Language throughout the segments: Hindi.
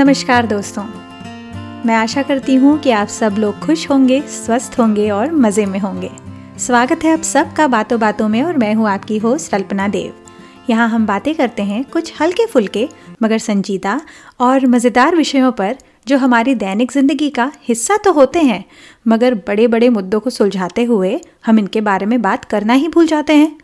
नमस्कार दोस्तों। मैं आशा करती हूँ कि आप सब लोग खुश होंगे, स्वस्थ होंगे और मज़े में होंगे। स्वागत है आप सबका बातों बातों में और मैं हूँ आपकी होस्ट कल्पना देव। यहाँ हम बातें करते हैं कुछ हल्के फुल्के, मगर संजीदा और मज़ेदार विषयों पर, जो हमारी दैनिक ज़िंदगी का हिस्सा तो होते हैं, मगर बड़े बड़े मुद्दों को सुलझाते हुए हम इनके बारे में बात करना ही भूल जाते हैं।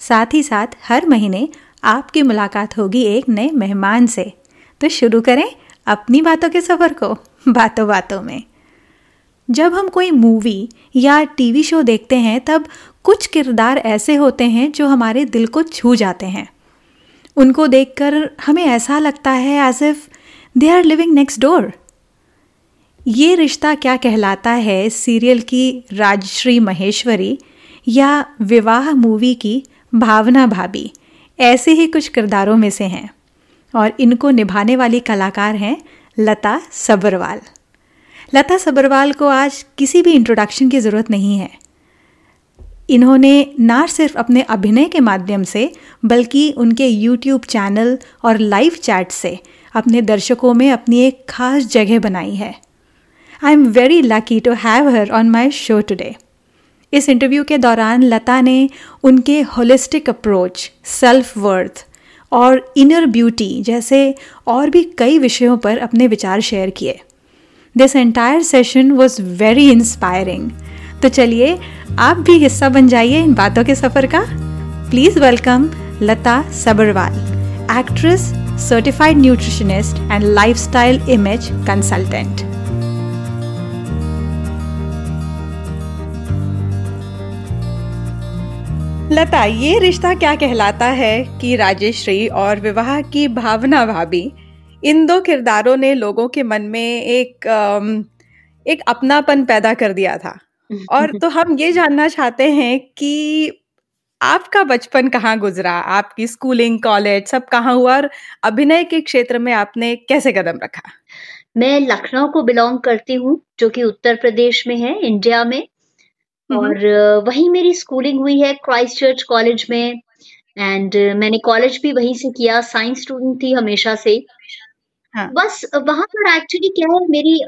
साथ ही साथ हर महीने आपकी मुलाकात होगी एक नए मेहमान से। तो शुरू करें। अपनी बातों के सफ़र को, बातों बातों में। जब हम कोई मूवी या टीवी शो देखते हैं, तब कुछ किरदार ऐसे होते हैं जो हमारे दिल को छू जाते हैं। उनको देखकर हमें ऐसा लगता है as if they are living next door ये रिश्ता क्या कहलाता है सीरियल की राजश्री महेश्वरी या विवाह मूवी की भावना भाभी? ऐसे ही कुछ किरदारों में से हैं। और इनको निभाने वाली कलाकार हैं लता सबरवाल। लता सबरवाल को आज किसी भी इंट्रोडक्शन की ज़रूरत नहीं है। इन्होंने ना सिर्फ़ अपने अभिनय के माध्यम से, बल्कि उनके यूट्यूब चैनल और लाइव चैट से अपने दर्शकों में अपनी एक खास जगह बनाई है। I am very lucky to have her on my show today इस इंटरव्यू के दौरान लता ने उनके होलिस्टिक अप्रोच सेल्फ वर्थ और इनर ब्यूटी जैसे और भी कई विषयों पर अपने विचार शेयर किए। This entire session was very inspiring तो चलिए, आप भी हिस्सा बन जाइए इन बातों के सफ़र का। Please welcome Lata Sabarwal actress certified nutritionist and lifestyle image consultant Lata ये रिश्ता क्या कहलाता है? कि राजेश्री और विवाह की भावना भाभी। इन दो किरदारों ने लोगों के मन में एक एक अपनापन पैदा कर दिया था। और तो हम ये जानना चाहते हैं कि आपका बचपन कहाँ गुजरा? आपकी स्कूलिंग, कॉलेज सब कहाँ हुआ? और अभिनय के क्षेत्र में आपने कैसे कदम रखा? मैं लखनऊ को बिलोंग करती हूँ, जो कि उत्तर प्रदेश में है, इंडिया में। और वहीं मेरी स्कूलिंग हुई है क्राइस्ट चर्च कॉलेज में एंड मैंने कॉलेज भी वहीं से किया साइंस स्टूडेंट थी हमेशा से हाँ. बस वहाँ पर एक्चुअली क्या है मेरी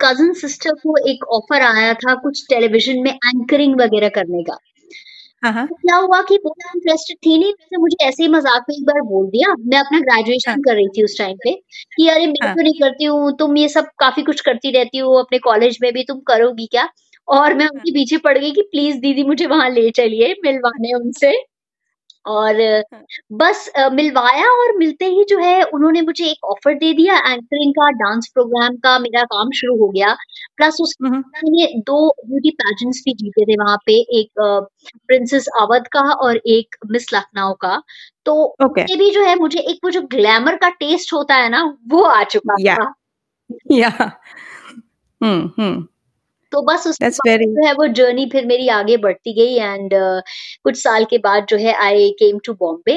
कज़न सिस्टर को एक ऑफ़र आया था कुछ टेलीविज़न में एंकरिंग वगैरह करने का हाँ, हाँ. तो क्या हुआ कि बहुत इंटरेस्टेड थी नहीं तो मुझे ऐसे ही मज़ाक में एक बार बोल दिया मैं अपना ग्रेजुएशन हाँ. कर रही थी उस टाइम पे कि अरे मैं हाँ. तो नहीं करती हूँ तुम ये सब काफ़ी कुछ करती रहती हो अपने कॉलेज में भी तुम करोगी क्या और मैं उनके पीछे पड़ गई कि प्लीज़ दीदी मुझे वहाँ ले चलिए मिलवाने उनसे और हाँ। बस मिलवाया और मिलते ही जो है उन्होंने मुझे एक ऑफ़र दे दिया एंकरिंग का डांस प्रोग्राम का मेरा काम शुरू हो गया प्लस उसके मैंने दो ब्यूटी पैजेंट्स भी जीते थे वहाँ पे एक प्रिंसेस अवध का और एक मिस लखनऊ का तो okay. भी जो है मुझे एक वो जो ग्लैमर का टेस्ट होता है ना वो आ चुका yeah. था या yeah. हम्म हम्म तो बस उस. जो है वो जर्नी फिर मेरी आगे बढ़ती गई एंड uh, कुछ साल के बाद जो है I came to Bombay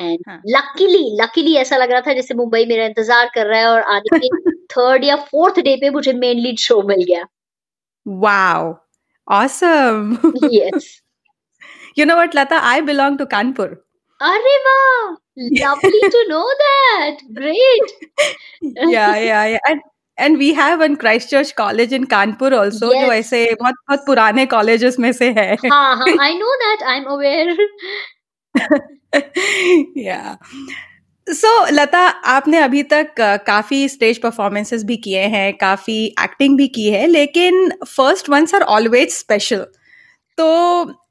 and luckily luckily ऐसा लग रहा था जैसे मुंबई मेरा इंतज़ार कर रहा है और आने के थर्ड या फोर्थ डे पे मुझे मेन लीड शो मिल गया। Wow awesome yes you know what Lata I belong to Kanpur अरे वाह! Lovely to know that great ya ya ya and we have one Christ Church College in Kanpur also जो ऐसे बहुत बहुत पुराने कॉलेजेस में से है। I know that I am aware ya so Lata आपने अभी तक काफ़ी स्टेज परफॉर्मेंसेस भी किए हैं काफ़ी एक्टिंग भी की है लेकिन first ones are always special तो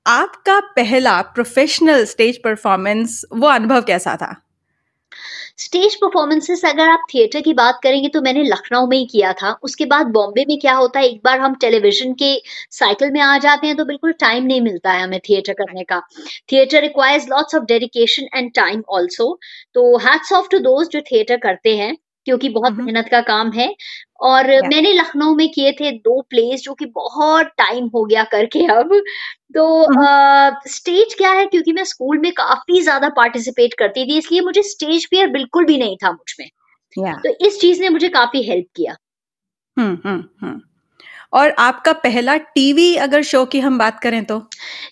आपका पहला प्रोफेशनल स्टेज परफॉर्मेंस वो अनुभव कैसा था? स्टेज परफॉर्मेंसेस अगर आप थिएटर की बात करेंगे तो मैंने लखनऊ में ही किया था। उसके बाद बॉम्बे में क्या होता है एक बार हम टेलीविज़न के साइकिल में आ जाते हैं तो बिल्कुल टाइम नहीं मिलता है हमें थिएटर करने का। Theatre requires lots of dedication and time also तो हैट्स ऑफ़ टू दोस्त जो थिएटर करते हैं क्योंकि बहुत मेहनत का काम है। और yeah. मैंने लखनऊ में किए थे दो प्लेस जो कि बहुत टाइम हो गया करके अब। तो स्टेज क्या है? क्योंकि मैं स्कूल में काफ़ी ज़्यादा पार्टिसिपेट करती थी इसलिए मुझे स्टेज फेयर बिल्कुल भी नहीं था मुझमें। Yeah. तो इस चीज़ ने मुझे काफ़ी हेल्प किया। हम्म हम्म हम्म। और आपका पहला टीवी अगर शो की हम बात करें तो?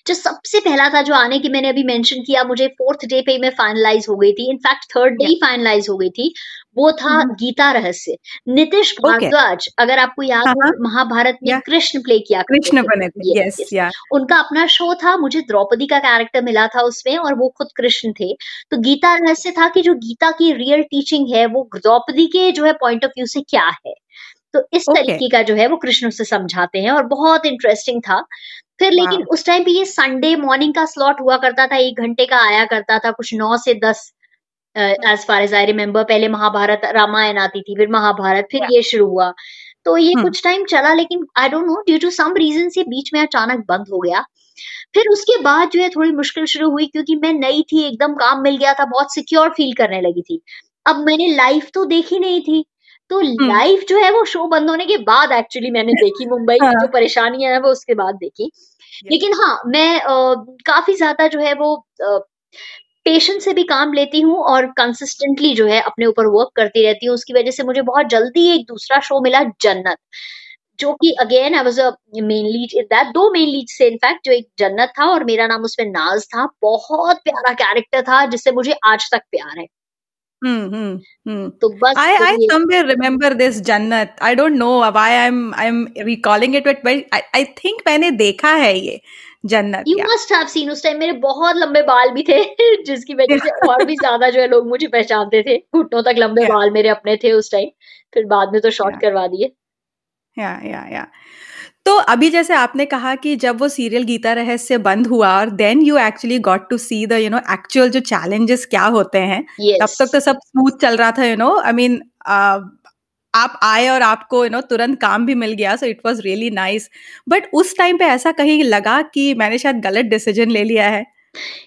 जो सबसे पहला था जो आने की मैंने अभी मेंशन किया मुझे फोर्थ डे पे मैं फाइनलाइज हो गई थी। इनफैक्ट थर्ड डे ही फाइनलाइज हो गई थी। वो था हम्म। गीता रहस्य नितिश Okay. भारद्वाज अगर आपको याद हाँ, हो हाँ। महाभारत में कृष्ण प्ले किया कृष्ण बने थे Yes, यस yes. या उनका अपना शो था मुझे द्रौपदी का कैरेक्टर मिला था उसमें और वो खुद कृष्ण थे तो गीता रहस्य था कि जो गीता की रियल टीचिंग है वो द्रौपदी के जो है पॉइंट ऑफ़ व्यू से क्या है तो इस Okay. तरीके का जो है वो कृष्ण से समझाते हैं और बहुत इंटरेस्टिंग था फिर लेकिन उस टाइम पे ये संडे मॉर्निंग का स्लॉट हुआ करता था एक घंटे का आया करता था कुछ नौ से दस as far as I remember पहले महाभारत रामायण आती थी फिर महाभारत फिर Yeah. ये शुरू हुआ। तो ये Hmm. कुछ टाइम चला लेकिन I don't know due to some reason से बीच में अचानक बंद हो गया। फिर उसके बाद जो है थोड़ी मुश्किल शुरू हुई क्योंकि मैं नई थी एकदम काम मिल गया था बहुत सिक्योर फील करने लगी थी। अब मैंने लाइफ तो देखी नहीं थी। तो लाइव जो है वो शो बंद होने के बाद एक्चुअली मैंने देखी मुंबई की हाँ। जो परेशानियाँ हैं वो उसके बाद देखी। लेकिन हाँ मैं अ, काफ़ी ज़्यादा जो है वो पेशेंस से भी काम लेती हूँ और कंसिस्टेंटली जो है अपने ऊपर वर्क करती रहती हूँ उसकी वजह से मुझे बहुत जल्दी एक दूसरा शो मिला जन्नत जो कि again I was a main lead in that दो मेन लीड से इनफैक्ट जो एक जन्नत था और मेरा नाम उसमें नाज था बहुत प्यारा कैरेक्टर था जिससे मुझे आज तक प्यार है Hmm, hmm, hmm. तो बस I I somewhere remember this Jannat. I don't know why I'm I'm recalling it, but I I think मैंने देखा है ये Jannat you must have seen उस टाइम मेरे बहुत लंबे बाल भी थे जिसकी वजह से और भी ज़्यादा जो है लोग मुझे पहचानते थे घुटनों तक लंबे Yeah. बाल मेरे अपने थे उस टाइम फिर बाद में तो शॉर्ट Yeah. करवा दिए या या या तो अभी जैसे आपने कहा कि जब वो सीरियल गीता रहस्य बंद हुआ और then you actually got to see the you know actual जो चैलेंजेस क्या होते हैं yes. तब तक तो सब स्मूथ चल रहा था यू नो आई मीन आप आए और आपको यू नो तुरंत काम भी मिल गया so it was really nice but उस टाइम पे ऐसा कहीं लगा कि मैंने शायद गलत डिसीज़न ले लिया है?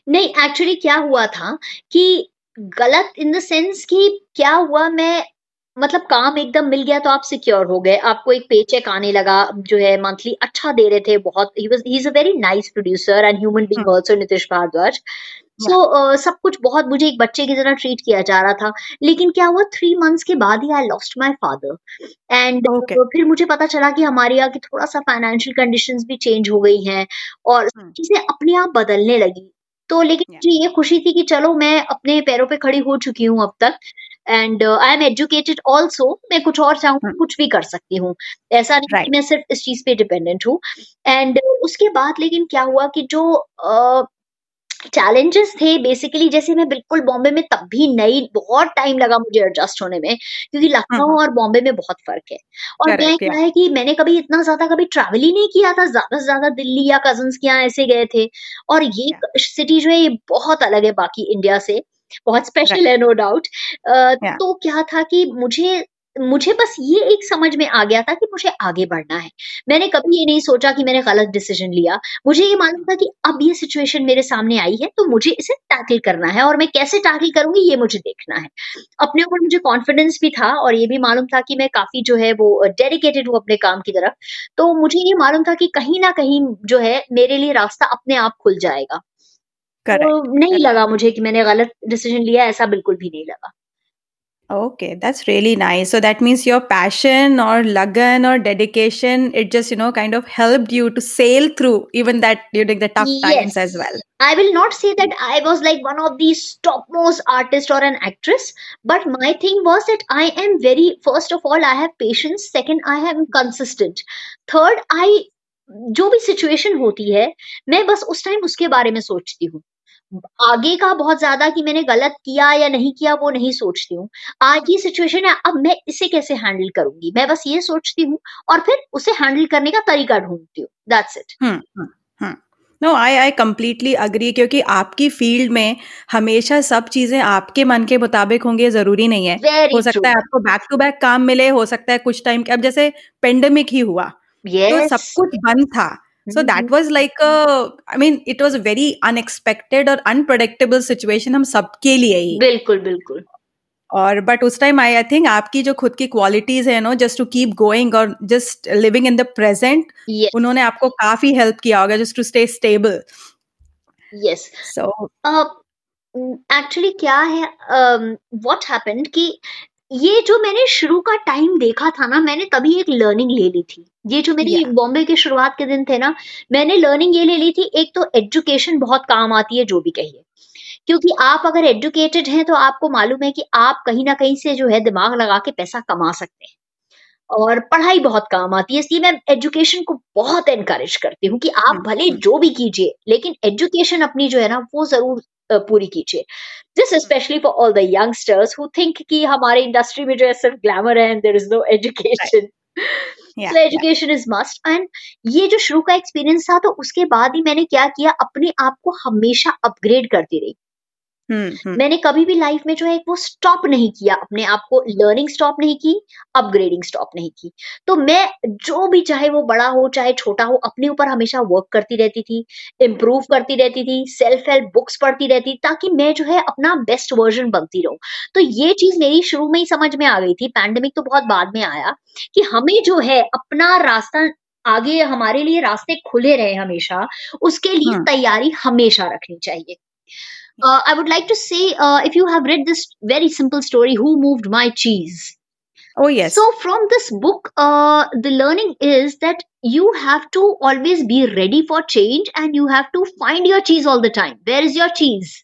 नहीं एक्चुअली क्या हुआ था कि गलत इन द सेंस कि क्या हुआ, मैं मतलब काम एकदम मिल गया तो आप सिक्योर हो गए। आपको एक पे चेक आने लगा जो है मंथली अच्छा दे रहे थे बहुत। He was he is a very nice producer and human being Hmm. Also Nitish Bharadwaj so सब कुछ बहुत मुझे एक बच्चे की तरह ट्रीट किया जा रहा था। लेकिन क्या हुआ थ्री मंथ्स के बाद ही I lost my father and फिर मुझे पता चला कि हमारे यहाँ की थोड़ा सा फाइनेंशियल कंडीशंस भी चेंज हो गई हैं और Hmm. चीज़ें अपने आप बदलने लगी। तो लेकिन Yeah. मुझे ये खुशी थी कि चलो मैं अपने पैरों पे खड़ी हो चुकी हूँ अब तक। And I am educated also मैं कुछ और चाहूँ Hmm. कुछ भी कर सकती हूँ। ऐसा नहीं Right. कि मैं सिर्फ़ इस चीज़ पे डिपेंडेंट हूँ। एंड उसके बाद लेकिन क्या हुआ कि जो चैलेंजेस थे बेसिकली जैसे मैं बिल्कुल बॉम्बे में तब भी नई बहुत टाइम लगा मुझे एडजस्ट होने में क्योंकि लखनऊ हम्म। और बॉम्बे में बहुत फ़र्क है। और मैं क्या है कि मैंने कभी इतना ज़्यादा कभी ट्रैवल ही नहीं किया था ज़्यादा से ज़्यादा दिल्ली या कजन्स के यहाँ ऐसे गए थे। और ये सिटी जो है ये बहुत अलग है बाकी इंडिया से। बहुत स्पेशल है नो डाउट. तो क्या था कि मुझे मुझे बस ये एक समझ में आ गया था कि मुझे आगे बढ़ना है। मैंने कभी ये नहीं सोचा कि मैंने गलत डिसीज़न लिया। मुझे ये मालूम था कि अब ये सिचुएशन मेरे सामने आई है तो मुझे इसे टैकल करना है और मैं कैसे टैकल करूँगी ये मुझे देखना है। अपने ऊपर मुझे कॉन्फिडेंस भी था और ये भी मालूम था कि मैं काफ़ी जो है वो डेडिकेटेड हूँ अपने काम की तरफ़। तो मुझे ये मालूम था कि कहीं ना कहीं जो है मेरे लिए रास्ता अपने आप खुल जाएगा। तो नहीं लगा मुझे कि मैंने गलत डिसीज़न लिया ऐसा बिल्कुल भी नहीं लगा। Okay that's really nice so that means your passion और लगन और dedication it just you know kind of helped you to sail through even that during the tough times as well I will not say that I was like one of the top most artist और an actress but my thing was that I am very first of all I have patience second I have consistent third I जो भी सिचुएशन होती है मैं बस उस टाइम उसके बारे में सोचती हूँ। आगे का बहुत ज़्यादा कि मैंने गलत किया या नहीं किया वो नहीं सोचती हूँ। आज ये सिचुएशन है अब मैं इसे कैसे हैंडल करूँगी? मैं बस ये सोचती हूँ और फिर उसे हैंडल करने का तरीका ढूंढती हूँ। That's it no I I completely agree क्योंकि आपकी फ़ील्ड में हमेशा सब चीज़ें आपके मन के मुताबिक होंगे ज़रूरी नहीं है। वेरी हो सकता true. है आपको बैक टू बैक काम मिले हो सकता है कुछ टाइम के अब जैसे पेंडेमिक ही हुआ। yes. तो सब कुछ बंद था। So that was like a i mean it was a very unexpected और unpredictable situation हम सबके लिए ही। बिल्कुल बिल्कुल। और बट उस टाइम आई आई थिंक आपकी जो खुद की क्वालिटीज है no just to keep going और just living in the present yes. उन्होंने आपको काफ़ी हेल्प किया होगा just to stay stable yes. So actually क्या है व्हाट हैपेंड कि ये जो मैंने शुरू का टाइम देखा था ना मैंने तभी एक लर्निंग ले ली थी ये जो मेरी Yeah. बॉम्बे के शुरुआत के दिन थे ना मैंने लर्निंग ये ले ली थी एक तो एजुकेशन बहुत काम आती है जो भी कहिए क्योंकि आप अगर एजुकेटेड हैं तो आपको मालूम है कि आप कहीं ना कहीं से जो है दिमाग लगा के पैसा कमा सकते हैं और पढ़ाई बहुत काम आती है इसलिए मैं एजुकेशन को बहुत एनकरेज करती हूँ कि आप हम्म, भले। जो भी कीजिए लेकिन एजुकेशन अपनी जो है ना वो ज़रूर पूरी कीजिए। This specially for all the youngsters who think कि हमारे इंडस्ट्री में जो है सिर्फ़ ग्लैमर है and there is no education so education is must and ये जो शुरू का एक्सपीरियंस था तो उसके बाद ही मैंने क्या किया? अपने आप को हमेशा अपग्रेड करती रही। हम्म, हम्म, मैंने कभी भी लाइफ में जो है वो स्टॉप नहीं किया। अपने आप को लर्निंग स्टॉप नहीं की अपग्रेडिंग स्टॉप नहीं की। तो मैं जो भी चाहे वो बड़ा हो चाहे छोटा हो अपने ऊपर हमेशा वर्क करती रहती थी इम्प्रूव करती रहती थी सेल्फ हेल्प बुक्स पढ़ती रहती ताकि मैं जो है अपना बेस्ट वर्जन बनती रहूँ। तो ये चीज़ मेरी शुरू में ही समझ में आ गई थी। पैंडेमिक तो बहुत बाद में आया कि हमें जो है अपना रास्ता आगे हमारे लिए रास्ते खुले रहे हमेशा। उसके लिए हम्म। तैयारी हमेशा रखनी चाहिए। uh, I would like to say uh, if you have read this very simple story, Who Moved My Cheese? Oh yes. So, from this book, uh, the learning is that you have to always be ready for change and you have to find your cheese all the time. Where is your cheese?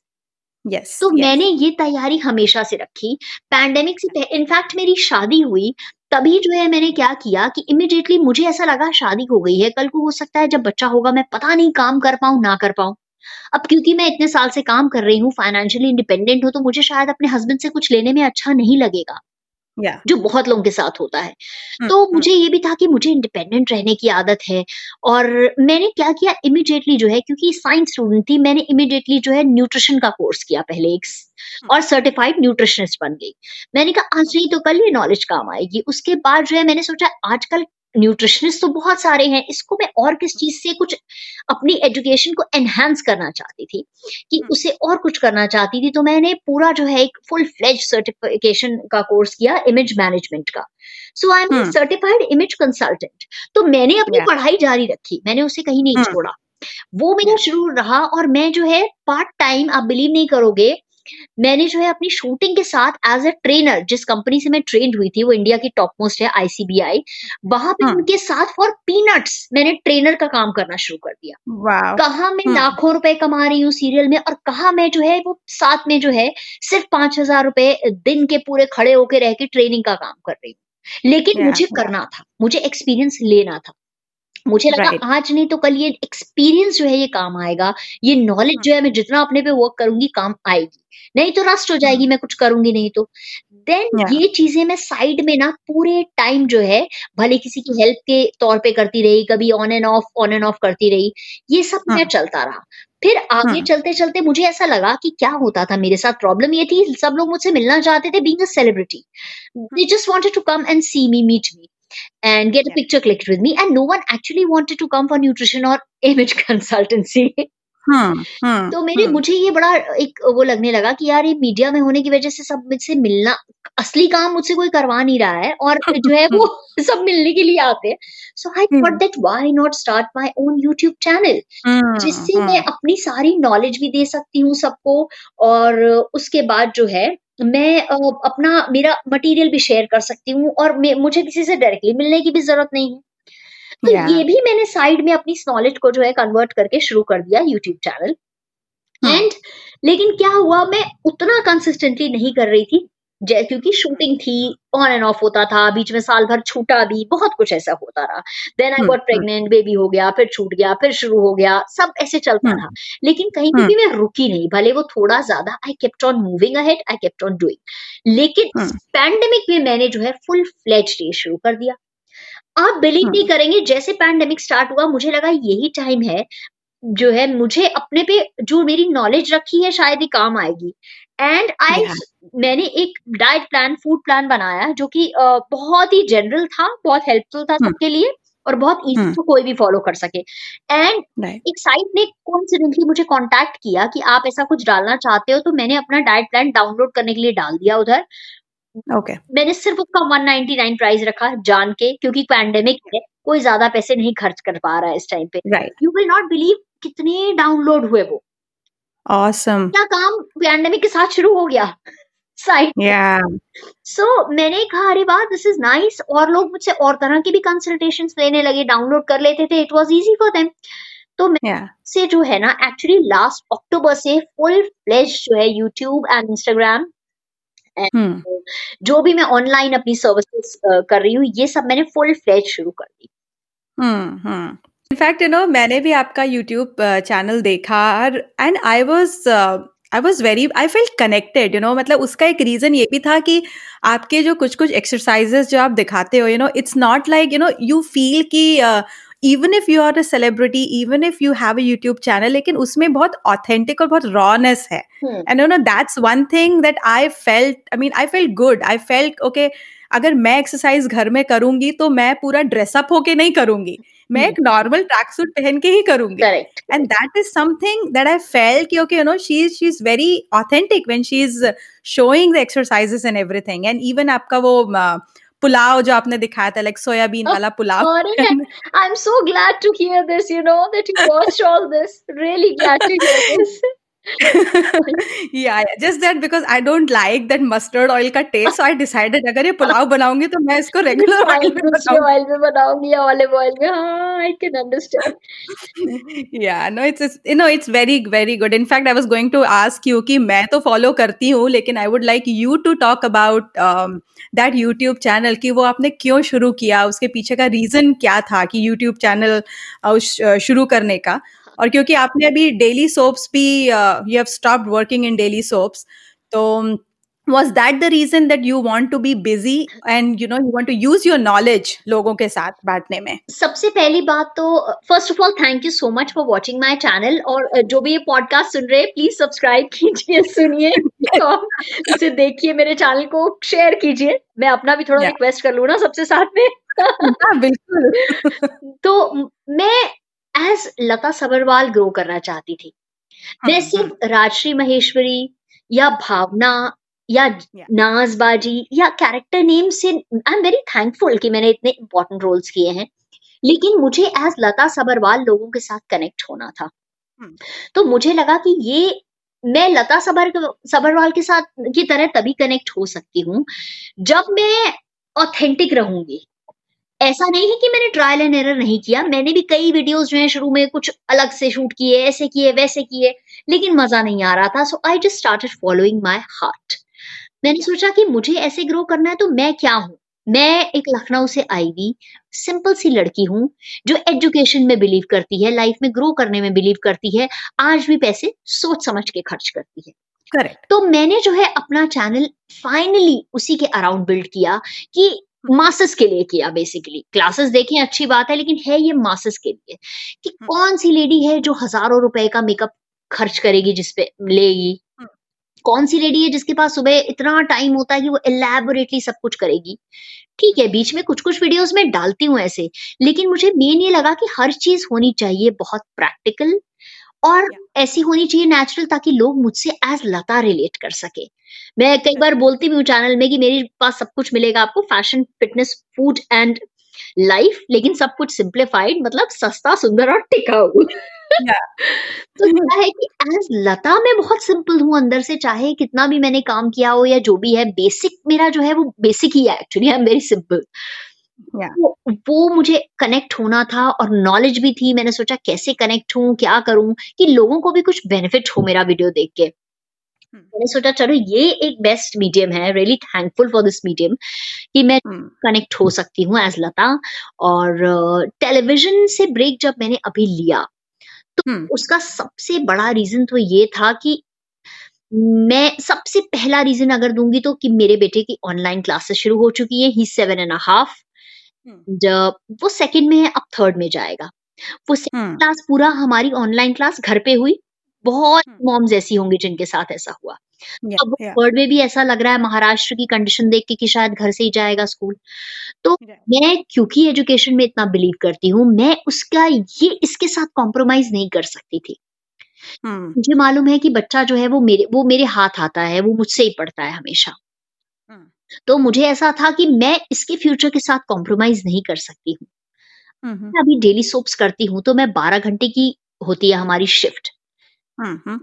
yes. तो yes. मैंने ये तैयारी हमेशा से रखी पैंडेमिक से इनफैक्ट मेरी शादी हुई तभी जो है मैंने क्या किया कि इमिडिएटली मुझे ऐसा लगा शादी हो गई है कल को हो सकता है जब बच्चा होगा मैं पता नहीं काम कर पाऊं ना कर पाऊं अब क्योंकि मैं इतने साल से काम कर रही हूँ फाइनेंशियली इंडिपेंडेंट हूँ तो मुझे शायद अपने हस्बैंड से कुछ लेने में अच्छा नहीं लगेगा। Yeah. जो बहुत लोगों के साथ होता है। हम्म, तो हम्म, मुझे ये भी था कि मुझे इंडिपेंडेंट रहने की आदत है और मैंने क्या किया इमिडिएटली जो है क्योंकि साइंस स्टूडेंट थी मैंने इमिडिएटली जो है न्यूट्रिशन का कोर्स किया पहले एक स- और सर्टिफाइड न्यूट्रिशनिस्ट बन गई। मैंने कहा आज नहीं तो कल ये नॉलेज काम आएगी। उसके बाद जो है मैंने सोचा आजकल न्यूट्रिशनिस्ट तो बहुत सारे हैं इसको मैं और किस चीज़ से कुछ अपनी एजुकेशन को एनहेंस करना चाहती थी कि हम्म। उसे और कुछ करना चाहती थी तो मैंने पूरा जो है एक फुल फ्लेज सर्टिफिकेशन का कोर्स किया इमेज मैनेजमेंट का so I am. Certified image consultant तो मैंने अपनी Yeah. पढ़ाई जारी रखी मैंने उसे कहीं नहीं हम्म। छोड़ा वो मेरा. शुरू रहा और मैं जो है पार्ट टाइम आप बिलीव नहीं करोगे मैंने जो है अपनी शूटिंग के साथ एज अ ट्रेनर जिस कंपनी से मैं ट्रेन हुई थी वो इंडिया की टॉप मोस्ट है आईसीबीआई वहाँ पे हम्म। उनके साथ फॉर पीनट्स मैंने ट्रेनर का काम करना शुरू कर दिया। कहा मैं हम्म। लाखों रुपए कमा रही हूँ सीरियल में और कहा मैं जो है वो साथ में जो है सिर्फ़ पाँच हज़ार रुपए दिन के पूरे खड़े होके रह के ट्रेनिंग का काम कर रही हूँ। लेकिन Yeah, मुझे करना था मुझे एक्सपीरियंस लेना था। मुझे लगा Right. आज नहीं तो कल ये एक्सपीरियंस जो है ये काम आएगा। ये नॉलेज जो है मैं जितना अपने पे वर्क करूँगी काम आएगी। नहीं तो रस्ट हो जाएगी मैं कुछ करूँगी नहीं तो। Then Yeah. ये चीज़ें मैं साइड में ना पूरे टाइम जो है भले किसी की हेल्प के तौर पे करती रही कभी on and off on and off करती रही ये सब मैं हम्म। चलता रहा। फिर आगे हम्म। चलते चलते मुझे ऐसा लगा कि क्या होता था मेरे साथ? प्रॉब्लम ये थी सब लोग मुझसे मिलना चाहते थे being a celebrity they just wanted to come and see me meet me and get a Yeah. picture clicked with me. And no one actually wanted to come for nutrition or image consultancy. हम्म, हम्म, तो मेरे हम्म, मुझे ये बड़ा एक वो लगने लगा कि यार ये मीडिया में होने की वजह से सब मुझसे मिलना असली काम मुझसे कोई करवा नहीं रहा है और जो है वो सब मिलने के लिए आते हैं। So I hmm. Thought that why not start my own YouTube channel जिससे मैं अपनी सारी नॉलेज भी दे सकती हूँ सबको और उसके बाद जो है मैं अ, अपना मेरा मटेरियल भी शेयर कर सकती हूँ और मैं- मुझे किसी से डायरेक्टली मिलने की भी ज़रूरत नहीं है तो Yeah. ये भी मैंने साइड में अपनी नॉलेज को जो है कन्वर्ट करके शुरू कर दिया यूट्यूब चैनल। एंड लेकिन क्या हुआ मैं उतना कंसिस्टेंटली नहीं कर रही थी जै क्योंकि शूटिंग थी ऑन एंड ऑफ़ होता था बीच में साल भर छूटा भी बहुत कुछ ऐसा होता रहा then I hmm, got pregnant baby हो गया फिर छूट गया फिर शुरू हो गया सब ऐसे चलता हम्म। रहा लेकिन कहीं पे हम्म। भी मैं रुकी नहीं भले वो थोड़ा ज़्यादा I kept on moving ahead I kept on doing लेकिन हम्म। पैंडेमिक में मैंने जो है फुल फ्लेज डे शुरू कर दिया आप बिलीव हम्म। नहीं करेंगे जैसे पैंडेमिक स्टार्ट हुआ मुझे लगा यही टाइम है जो है मुझे अपने पे जो मेरी नॉलेज रखी है शायद ही काम आएगी एंड आई Yeah. मैंने एक डाइट प्लान फ़ूड प्लान बनाया जो कि अ, बहुत ही जनरल था बहुत हेल्पफुल था हम्म। सबके लिए और बहुत इजी हम्म। तो कोई भी फॉलो कर सके एंड Right. एक साइट ने कोइंसिडेंटली मुझे कांटेक्ट किया कि आप ऐसा कुछ डालना चाहते हो तो मैंने अपना डाइट प्लान डाउनलोड करने के लिए डाल दिया उधर Okay. मैंने सिर्फ़ उसका 199 प्राइस रखा जान के क्योंकि पैंडेमिक है कोई ज़्यादा पैसे नहीं खर्च कर पा रहा है इस टाइम पे. यू विल नॉट बिलीव कितने डाउनलोड हुए वो Awesome. क्या काम पैंडेमिक के साथ शुरू हो गया? साइड या सो मैंने कहा अरे वाह दिस इज़ नाइस और लोग मुझसे और तरह की भी कंसल्टेशन लेने लगे डाउनलोड कर लेते थे it was easy for them तो मैं या से जो है ना एक्चुअली लास्ट अक्टूबर से फुल फ्लेश जो है यूट्यूब एंड इंस्टाग्राम जो भी मैं ऑनलाइन अपनी सर्विसेज़ कर रही हूँ ये सब मैंने फुल फ्लेज शुरू कर दी। Hmm hmm in fact you know मैंने भी आपका यूट्यूब चैनल देखा और and I was I was very I feel connected you know मतलब उसका एक रीजन ये भी था कि आपके जो कुछ कुछ एक्सरसाइजेस जो आप दिखाते हो you know it's not like you know you feel कि even if you are a celebrity even if you have a YouTube channel लेकिन उसमें बहुत ऑथेंटिक और बहुत रॉनेस है। And you know that's one thing that I felt I mean I i good I felt okay अगर मैं एक्सरसाइज घर में करूँगी तो मैं पूरा ड्रेसअप होके नहीं करूँगी। मैं एक नॉर्मल ट्रैक सूट पहन के ही करूँगी। And that is something that I fell okay you know she is she is very authentic when she is showing the exercises and everything and even आपका वो पुलाव जो आपने दिखाया था लाइक सोयाबीन वाला pulao I am so glad to hear this you know that you watch all this really glad to hear this yeah, yeah, just that because I don't like that mustard oil का taste, so I decided अगर ये पुलाव बनाऊँगी तो मैं इसको regular oil में. ऑयल में बनाऊँगी या ऑलिव ऑयल में हाँ I can understand yeah, no, it's, it's you know it's very very good. In fact, I was going to ask you कि मैं तो follow करती हूँ लेकिन I would like you to talk about um, that YouTube channel कि वो आपने क्यों शुरू किया उसके पीछे का reason क्या था कि YouTube channel uh, uh, शुरू करने का और क्योंकि आपने अभी डेली सोप्स भी you have stopped working in daily soaps तो was that the reason that you want to be busy and you know you want to use your knowledge लोगों के साथ बांटने में? सबसे पहली बात तो first of all thank you so much for watching my channel और जो भी ये पॉडकास्ट सुन रहे हैं प्लीज़ सब्सक्राइब कीजिए सुनिए इसे देखिए मेरे चैनल को शेयर कीजिए। मैं अपना भी थोड़ा रिक्वेस्ट Yeah. कर लू ना सबसे साथ में। हाँ बिल्कुल। तो मैं एज लता सबरवाल ग्रो करना चाहती थी। मैं हम्म, सिर्फ़ राजश्री महेश्वरी या भावना या Yeah. नाजबाजी या कैरेक्टर नेम से आई एम वेरी थैंकफुल कि मैंने इतने इंपॉर्टेंट रोल्स किए हैं। लेकिन मुझे एज लता सबरवाल लोगों के साथ कनेक्ट होना था। हम्म। तो मुझे लगा कि ये मैं लता सबर सबरवाल के साथ की तरह तभी कनेक्ट हो सकती हूँ जब मैं ऑथेंटिक रहूँगी। ऐसा नहीं है कि मैंने ट्रायल एंड एरर नहीं किया मैंने भी कई वीडियोस जो है शुरू में कुछ अलग से शूट किए ऐसे किए वैसे किए लेकिन मज़ा नहीं आ रहा था so I just started following my heart मैंने सोचा कि मुझे ऐसे ग्रो करना है तो मैं क्या हूँ? मैं एक लखनऊ से आई हुई सिंपल सी लड़की हूँ जो एजुकेशन में बिलीव करती है लाइफ में ग्रो करने में बिलीव करती है आज भी पैसे सोच समझ के खर्च करती है। करेक्ट तो मैंने जो है अपना चैनल फाइनली उसी के अराउंड बिल्ड किया कि मासेस के लिए किया बेसिकली क्लासेस देखें अच्छी बात है लेकिन है ये मासेस के लिए कि। कौन सी लेडी है जो हज़ारों रुपए का मेकअप खर्च करेगी जिसपे लेगी। कौन सी लेडी है जिसके पास सुबह इतना टाइम होता है कि वो एलैबोरेटली सब कुछ करेगी ठीक है बीच में कुछ कुछ वीडियोस में डालती हूँ ऐसे लेकिन मुझे मेन ये लगा कि हर चीज़ होनी चाहिए बहुत प्रैक्टिकल और. ऐसी होनी चाहिए नेचुरल ताकि लोग मुझसे एज लता रिलेट कर सके। मैं कई बार बोलती भी हूँ चैनल में कि मेरे पास सब कुछ मिलेगा आपको fashion fitness food and life लेकिन सब कुछ सिंप्लीफाइड मतलब सस्ता सुंदर और टिकाऊ। तो क्या है कि एज लता मैं बहुत सिंपल हूँ अंदर से चाहे कितना भी मैंने काम किया हो या जो भी है बेसिक मेरा जो है वो बेसिक ही है actually I am very simple Yeah. वो, वो मुझे कनेक्ट होना था और नॉलेज भी थी। मैंने सोचा कैसे कनेक्ट हूँ? क्या करूँ? कि लोगों को भी कुछ बेनिफिट हो मेरा वीडियो देख के। हम्म। मैंने सोचा चलो ये एक बेस्ट मीडियम है। Really thankful for this medium कि मैं कनेक्ट हो सकती हूँ एज लता। और टेलीविज़न से ब्रेक जब मैंने अभी लिया हम्म, उसका सबसे बड़ा रीजन तो ये था कि मैं सबसे पहला रीजन अगर दूँगी तो कि मेरे बेटे की ऑनलाइन क्लासेस शुरू हो चुकी है। ही सेवन एंड हाफ़ हम्म, जब वो सेकंड में है अब थर्ड में जाएगा। वो सेकंड हम्म, क्लास पूरा हमारी ऑनलाइन क्लास घर पे हुई। बहुत हम्म। मॉम्स ऐसी होंगी जिनके साथ ऐसा हुआ। Yeah, अब. थर्ड में भी ऐसा लग रहा है महाराष्ट्र की कंडीशन देख के कि शायद घर से ही जाएगा स्कूल तो. मैं क्योंकि एजुकेशन में इतना बिलीव करती हूँ मैं उसका ये इसके साथ कॉम्प्रोमाइज नहीं कर सकती थी। हम्म, मुझे मालूम है कि बच्चा जो है वो मेरे वो मेरे हाथ आता है वो मुझसे ही पढ़ता है हमेशा। हम्म, तो मुझे ऐसा था कि मैं इसके फ्यूचर के साथ कॉम्प्रोमाइज नहीं कर सकती हूँ। हम्म, मैं अभी डेली सोप्स करती हूँ तो मैं बारह घंटे की होती है हमारी शिफ्ट हम्म, हम्म,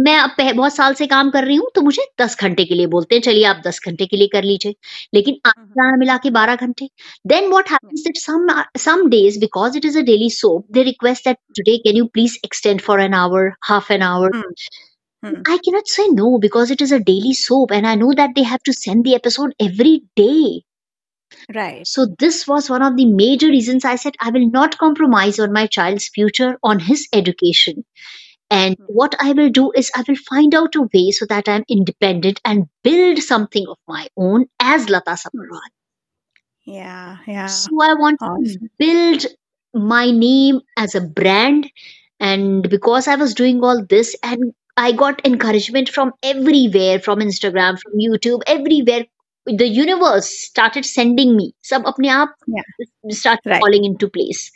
मैं अब बहुत साल से काम कर रही हूँ तो मुझे दस घंटे के लिए बोलते हैं चलिए आप दस घंटे के लिए कर लीजिए। लेकिन आना मिला के बारह घंटे then what happens that some some days because it is a daily soap they request that today can you please extend for an hour half an hour Hmm. I cannot say no because it is a daily soap and I know that they have to send the episode every day. Right. So this was one of the major reasons I said I will not compromise on my child's future, on his education. And hmm. what I will do is I will find out a way so that I'm independent and build something of my own as Lata Samarwal. Hmm. Yeah, yeah. So I want awesome. to build my name as a brand. And because I was doing all this and I got encouragement from everywhere, from Instagram, from YouTube, everywhere. The universe started sending me. Sab apne aap yeah. started Right. falling into place.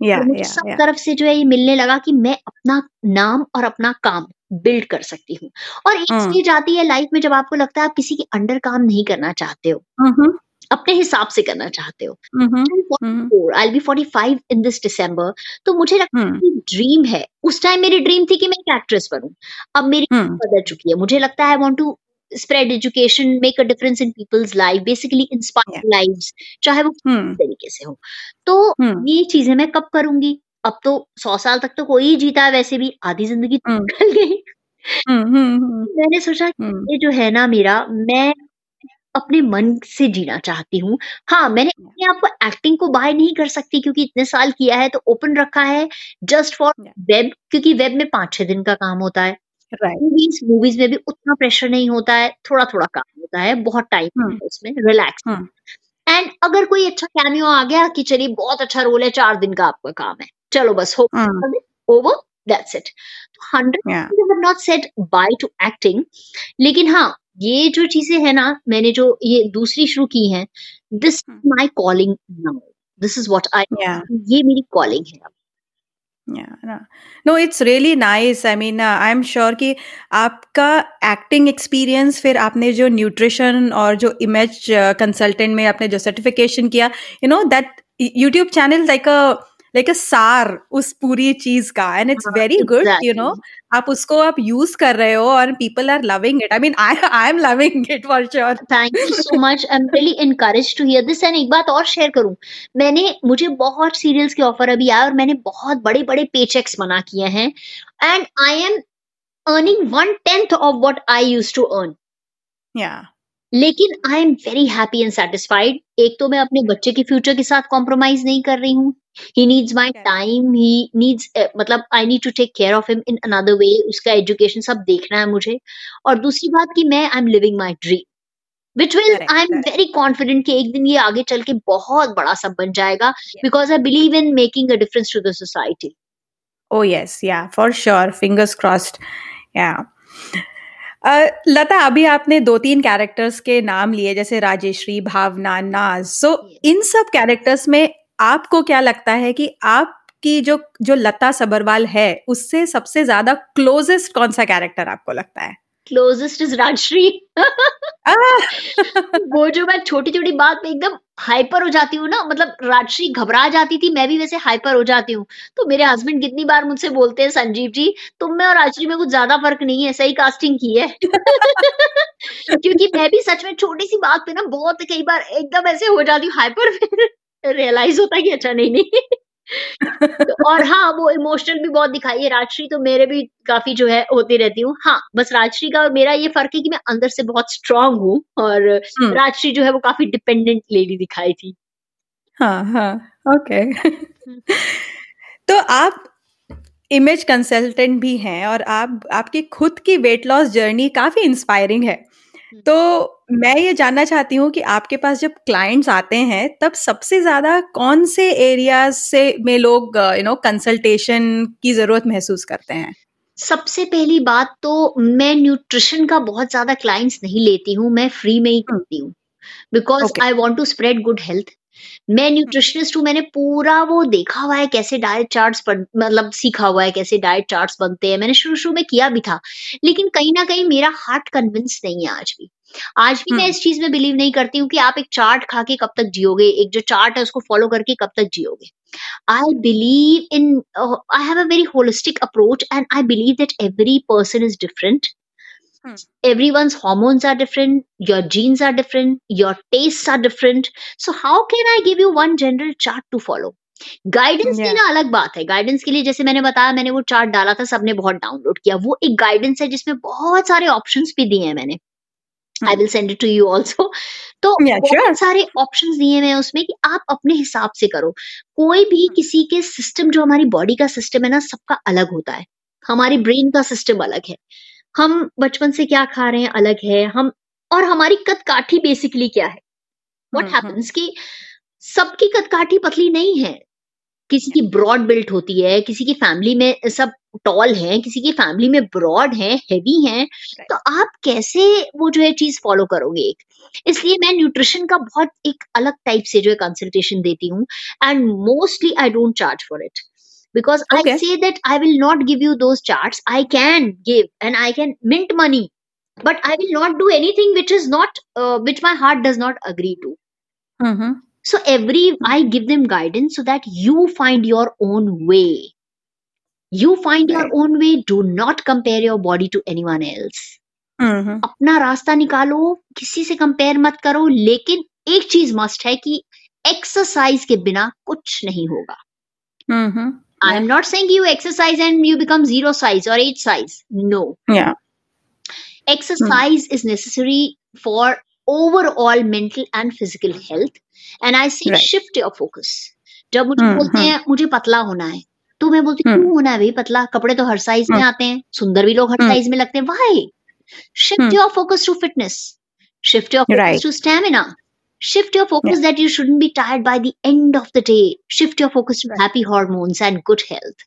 Yeah, तो मुझे yeah, सब. तरफ़ से जो है ये मिलने लगा कि मैं अपना नाम और अपना काम बिल्ड कर सकती हूँ और एक हम्म। स्टेज आती है लाइफ में जब आपको लगता है आप किसी के अंडर काम नहीं करना चाहते हो Mhm, अपने हिसाब से करना चाहते हो। I be forty five in this December तो मुझे लगता है हम्म, कि ड्रीम है। उस टाइम मेरी ड्रीम थी कि मैं एक एक्ट्रेस बनूं। अब मेरी हम्म, बदल चुकी है। मुझे लगता है I want to spread education make a difference in people's life basically inspire lives चाहे वो हम्म, तरीके से हो। तो हम्म, ये चीज़ें मैं कब करूँगी? अब तो सौ साल तक तो कोई ही जीता है वैसे भी आधी ज़िंदगी तो निकल गई। मैंने सोचा ये जो है ना मेरा मैं अपने मन से जीना चाहती हूँ। हाँ मैंने अपने आप को एक्टिंग को बाय नहीं कर सकती क्योंकि इतने साल किया है तो ओपन रखा है जस्ट फॉर. वेब क्योंकि वेब में पाँच छह दिन का काम होता है। Right. मूवीज़ मूवीज़ में भी उतना प्रेशर नहीं होता है थोड़ा थोड़ा काम होता है बहुत टाइम हम्म, है उसमें रिलैक्स हम्म, एंड अगर कोई अच्छा कैमियो आ गया कि चलिए बहुत अच्छा रोल है चार दिन का आपका काम है चलो बस हो हम्म, over that's it hundred yeah. Not set by to acting लेकिन हाँ ये जो चीज़ें है ना मैंने जो ये दूसरी शुरू की हैं this. My calling now this is what I. ये मेरी कॉलिंग है Yeah, no, it's really nice. I mean, uh, I'm sure कि आपका एक्टिंग एक्सपीरियंस फिर आपने जो न्यूट्रिशन और जो इमेज कंसल्टेंट में आपने जो सर्टिफिकेशन किया you know that YouTube channel like a like a सार उस पूरी चीज़ का and it's very good you know आप उसको आप यूज़ कर रहे हो और people are loving it I mean I I am loving it for sure thank you so much I am really encourage to hear this and एक बात और शेयर करूँ. मैंने मुझे बहुत सीरियल्स के ऑफ़र अभी आए और मैंने बहुत बड़े बड़े पे चेक्स मना किए हैं. And I am earning one tenth of what I use to earn ya लेकिन I am very happy and satisfied एक तो मैं अपने बच्चे के फ्यूचर के साथ कॉम्प्रोमाइज नहीं कर रही हूँ. He needs my. Time he needs मतलब I need to take care of him in another way उसका एजुकेशन सब देखना है मुझे और दूसरी बात कि मैं I am living my dream which will I am. Very confident कि एक दिन ये आगे चल के बहुत बड़ा सब बन जाएगा. Because I believe in making a difference to the society Oh yes, yeah, for sure. Fingers crossed. Yeah. Uh, Lata अभी आपने दो तीन कैरेक्टर्स के नाम लिए जैसे राजेश्री भावना नाज सो Yes. इन सब कैरेक्टर्स में आपको क्या लगता है कि आपकी जो जो लता सबरवाल है उससे सबसे ज़्यादा क्लोजेस्ट कौन सा कैरेक्टर आपको लगता है? क्लोजेस्ट इज़ राजश्री वो जो मैं छोटी छोटी बात पे एकदम हाइपर हो जाती हूँ ना मतलब राजश्री घबरा जाती थी मैं भी वैसे हाइपर हो जाती हूँ। तो मेरे हस्बैंड कितनी बार मुझसे बोलते हैं संजीव जी तुम में और राजश्री में कुछ ज़्यादा फ़र्क नहीं है सही कास्टिंग की है। क्योंकि मैं भी सच में छोटी सी बात पे ना बहुत कई बार एकदम ऐसे हो जाती हूँ हाइपर रियलाइज़ होता है कि अच्छा नहीं नहीं। तो और हाँ वो इमोशनल भी बहुत दिखाई है। राजश्री तो मेरे भी काफ़ी जो है होती रहती हूँ। हाँ बस राजश्री का और मेरा ये फ़र्क है कि मैं अंदर से बहुत स्ट्रांग हूँ और हम्म, राजश्री जो है वो काफ़ी डिपेंडेंट लेडी दिखाई थी। हाँ हाँ ओके तो आप इमेज कंसल्टेंट भी हैं और आप आपकी खुद की वेट लॉस जर्नी काफ़ी इंस्पायरिंग है। तो मैं ये जानना चाहती हूँ कि आपके पास जब क्लाइंट्स आते हैं तब सबसे ज़्यादा कौन से एरिया से में लोग यू नो कंसल्टेशन की ज़रूरत महसूस करते हैं? सबसे पहली बात तो मैं न्यूट्रिशन का बहुत ज़्यादा क्लाइंट्स नहीं लेती हूँ मैं फ्री में ही हम्म, करती हूँ। Because I want to spread good health मैं न्यूट्रिशनिस्ट हूँ मैंने पूरा वो देखा हुआ है कैसे डाइट चार्ट्स मतलब सीखा हुआ है कैसे डाइट चार्ट्स बनते हैं मैंने शुरू शुरू में किया भी था लेकिन कहीं ना कहीं मेरा हार्ट कन्विंस नहीं है आज भी आज भी मैं हम्म, इस चीज़ में बिलीव नहीं करती हूँ कि आप एक चार्ट खा के कब तक जियोगे एक जो चार्ट है उसको फॉलो करके कब तक जियोगे I believe in I have a very holistic approach and I believe that every person is. Hmm. Everyone's hormones are different, your genes are different, your tastes are different. So, how can I give you one general chart to follow? Guidance Yeah. देना अलग बात है गाइडेंस के लिए जैसे मैंने बताया मैंने वो चार्ट डाला था सबने बहुत डाउनलोड किया वो एक गाइडेंस है जिसमें बहुत सारे ऑप्शंस भी दिए हैं मैंने I Hmm. Will send it to you also तो Yeah, बहुत sure. सारे ऑप्शंस दिए हुए हैं उसमें कि आप अपने हिसाब से करो कोई भी Hmm. किसी के सिस्टम जो हमारी बॉडी का सिस्टम है ना सबका अलग होता है हमारी ब्रेन का सिस्टम अलग है हम बचपन से क्या खा रहे हैं अलग है हम और हमारी कद काठी बेसिकली क्या है? What hmm, hmm. कि सबकी कद काठी पतली नहीं है। किसी की ब्रॉड बिल्ट होती है किसी की फैमिली में सब टॉल हैं किसी की फैमिली में ब्रॉड हैं हेवी हैं तो आप कैसे वो जो है चीज़ फॉलो करोगे एक? इसलिए मैं न्यूट्रिशन का बहुत एक अलग टाइप से जो है कंसल्टेशन देती हूँ and mostly I don't charge for it because I Okay. say that I will not give you those charts. I can give and I can mint money, but I will not do anything which is not uh, which my heart does not agree to. Mhm. So every I give them guidance so that you find your own way. You find your Right. own way. Do not compare your body to anyone else. Mhm. अपना रास्ता निकालो किसी से कंपेयर मत करो लेकिन एक चीज मस्ट है कि एक्सरसाइज के बिना कुछ नहीं होगा Mhm. I am not saying you exercise and you become zero size or eight size. No. Yeah. Exercise mm. is necessary for overall mental and physical health. And I say Right. shift your focus. जब मुझे हम्म, बोलते हम्म। हैं मुझे पतला होना है तो मैं बोलती हूँ हम्म। क्यों होना है भाई पतला कपड़े तो हर साइज़ में हम्म। आते हैं सुंदर भी लोग हर हम्म। साइज़ में लगते हैं why shift hmm. Your focus to fitness shift your. Focus to stamina shift your focus yeah. that you shouldn't be tired by the end of the day. Shift your focus to happy hormones and good health.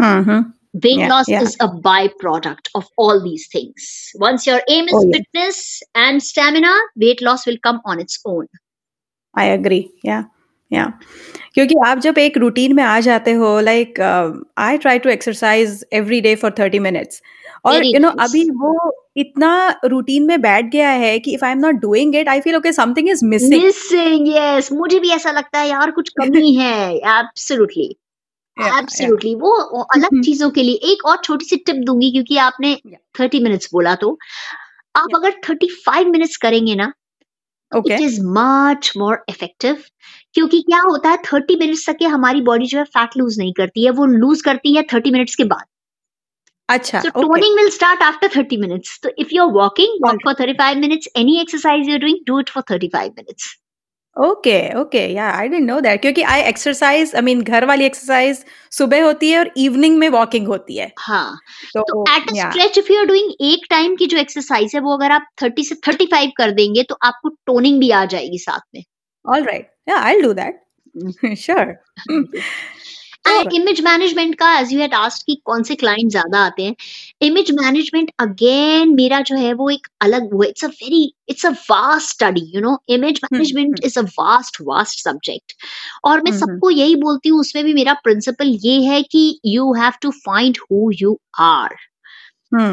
Mm-hmm. weight yeah, loss yeah. is a byproduct of all these things. Once your aim is oh, fitness and stamina weight loss will come on its own. I agree. Yeah. या क्योंकि आप जब एक रूटीन में आ जाते हो like I try to exercise every day for thirty minutes और यू नो. अभी वो इतना रूटीन में बैठ गया है कि if I am not doing it I feel okay something is missing Missing, yes. मुझे भी ऐसा लगता है यार कुछ कमी है. Absolutely. Absolutely. वो वो अलग हम्म। चीज़ों के लिए एक और छोटी सी टिप दूँगी क्योंकि आपने थर्टी Yeah. मिनट्स बोला तो आप Yeah. अगर 35 मिनट्स करेंगे ना okay. It is much more effective क्योंकि क्या होता है थर्टी मिनट्स तक हमारी बॉडी जो है फैट लूज नहीं करती है वो लूज करती है थर्टी मिनट्स के बाद। अच्छा toning will start after thirty minutes तो if you are walking walk for thirty five minutes any exercise you're doing do for thirty five minutes okay okay yeah I didn't know that क्योंकि आई एक्सरसाइज आई मीन घर वाली एक्सरसाइज सुबह होती है और इवनिंग में वॉकिंग होती है। हाँ तो तो at a yeah stretch if you are doing एक टाइम की जो एक्सरसाइज है वो अगर आप 30 से 35 कर देंगे तो आपको टोनिंग भी आ जाएगी साथ में। All right yeah I do that sure and image management का एज यू हैड आस्क्ड कि कौन से क्लाइंट ज़्यादा आते हैं इमेज मैनेजमेंट अगेन मेरा जो है वो एक अलग वो it's a very it's a vast study you know image management is a vast vast subject और मैं हम्म, सबको यही बोलती हूँ उसमें भी मेरा प्रिंसिपल ये है कि you have to find who you are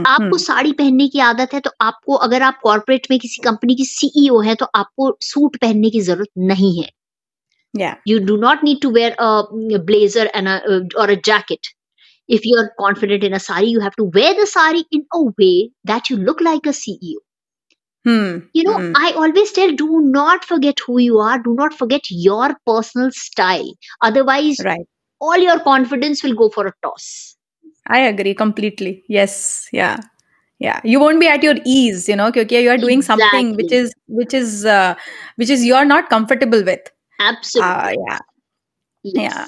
आपको साड़ी पहनने की आदत है तो आपको अगर आप कॉर्पोरेट में किसी कंपनी की सीईओ है तो आपको सूट पहनने की ज़रूरत नहीं है। yeah. You do not need to wear a, a blazer and a uh, or a jacket. If you're confident in a sari you have to wear the sari in a way that you look like a ceo hmm. you know hmm. i always tell do not forget who you are. Do not forget your personal style. Otherwise right. all your confidence will go for a toss. I agree completely. Yes. Yeah. Yeah. You won't be at your ease you know because you are doing exactly. something which is which is uh, which is you're not comfortable with. Absolutely. Uh, yeah, yes. yeah.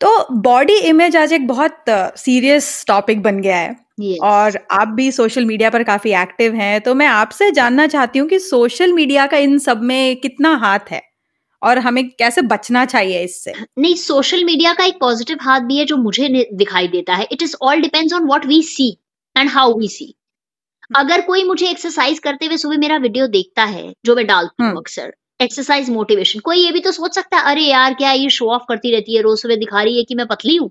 तो बॉडी इमेज आज एक बहुत सीरियस टॉपिक बन गया है। Yes. और आप भी सोशल मीडिया पर काफ़ी एक्टिव हैं तो मैं आपसे जानना चाहती हूँ कि सोशल मीडिया का इन सब में कितना हाथ है? और हमें कैसे बचना चाहिए इससे? नहीं सोशल मीडिया का एक पॉजिटिव हाथ भी है जो मुझे दिखाई देता है। It is all depends on what we see and how we see अगर कोई मुझे एक्सरसाइज करते हुए सुबह मेरा वीडियो देखता है जो मैं डालती हूँ हम्म। अक्सर एक्सरसाइज मोटिवेशन कोई ये भी तो सोच सकता है अरे यार क्या ये शो ऑफ़ करती रहती है रोज सुबह दिखा रही है कि मैं पतली हूँ?